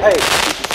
Hey,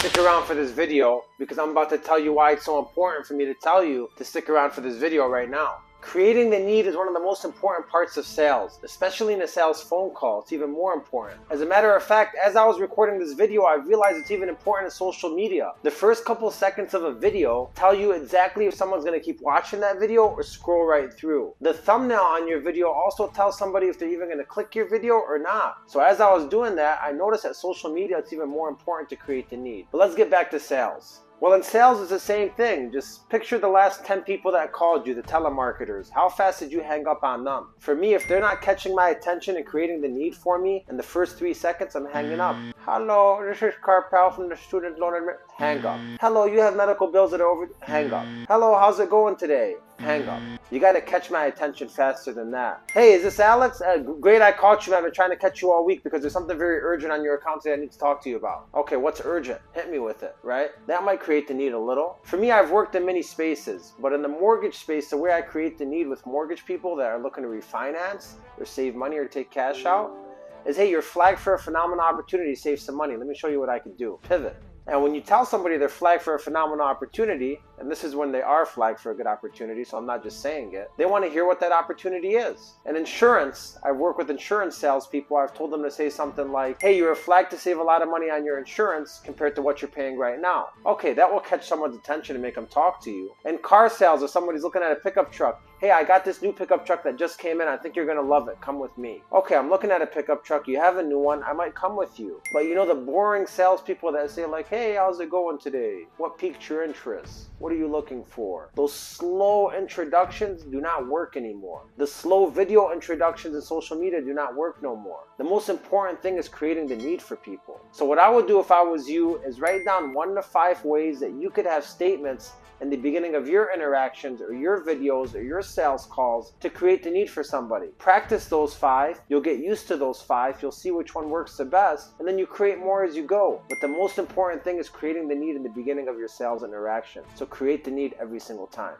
stick around for this video because I'm about to tell you why it's so important for me to tell you to stick around for this video right now. Creating the need is one of the most important parts of sales, especially in a sales phone call. It's even more important. As a matter of fact, as I was recording this video, I realized it's even important in social media. The first couple seconds of a video tell you exactly if someone's going to keep watching that video or scroll right through. The thumbnail on your video also tells somebody if they're even going to click your video or not. So as I was doing that, I noticed that social media it's even more important to create the need. But let's get back to sales. Well, in sales, it's the same thing. Just picture the last 10 people that called you, the telemarketers. How fast did you hang up on them? For me, if they're not catching my attention and creating the need for me in the first three seconds, I'm hanging up. Hello, this is Carpel from the Student Loan. Hang up. Hello, you have medical bills that are over. Hang up. Hello, how's it going today? Hang up. You gotta catch my attention faster than that. Hey, is this Alex? Uh, great, I caught you. I've been trying to catch you all week because there's something very urgent on your account that I need to talk to you about. Okay, what's urgent? Hit me with it, right? That might create the need a little. For me, I've worked in many spaces, but in the mortgage space, the way I create the need with mortgage people that are looking to refinance or save money or take cash out is hey, you're flagged for a phenomenal opportunity to save some money. Let me show you what I can do. Pivot. And when you tell somebody they're flagged for a phenomenal opportunity, and this is when they are flagged for a good opportunity, so I'm not just saying it, they want to hear what that opportunity is. And insurance, I work with insurance salespeople. I've told them to say something like, hey, you're flagged to save a lot of money on your insurance compared to what you're paying right now. Okay, that will catch someone's attention and make them talk to you. And car sales, if somebody's looking at a pickup truck, hey, I got this new pickup truck that just came in. I think you're going to love it. Come with me. Okay, I'm looking at a pickup truck. You have a new one. I might come with you. But you know the boring salespeople that say, like, hey, how's it going today? What piqued your interest? What are you looking for? Those slow introductions do not work anymore. The slow video introductions in social media do not work no more. The most important thing is creating the need for people. So, what I would do if I was you is write down one to five ways that you could have statements in the beginning of your interactions or your videos or your sales calls to create the need for somebody. Practice those five. You'll get used to those five. You'll see which one works the best, and then you create more as you go. But the most important thing is creating the need in the beginning of your sales interaction. So create the need every single time.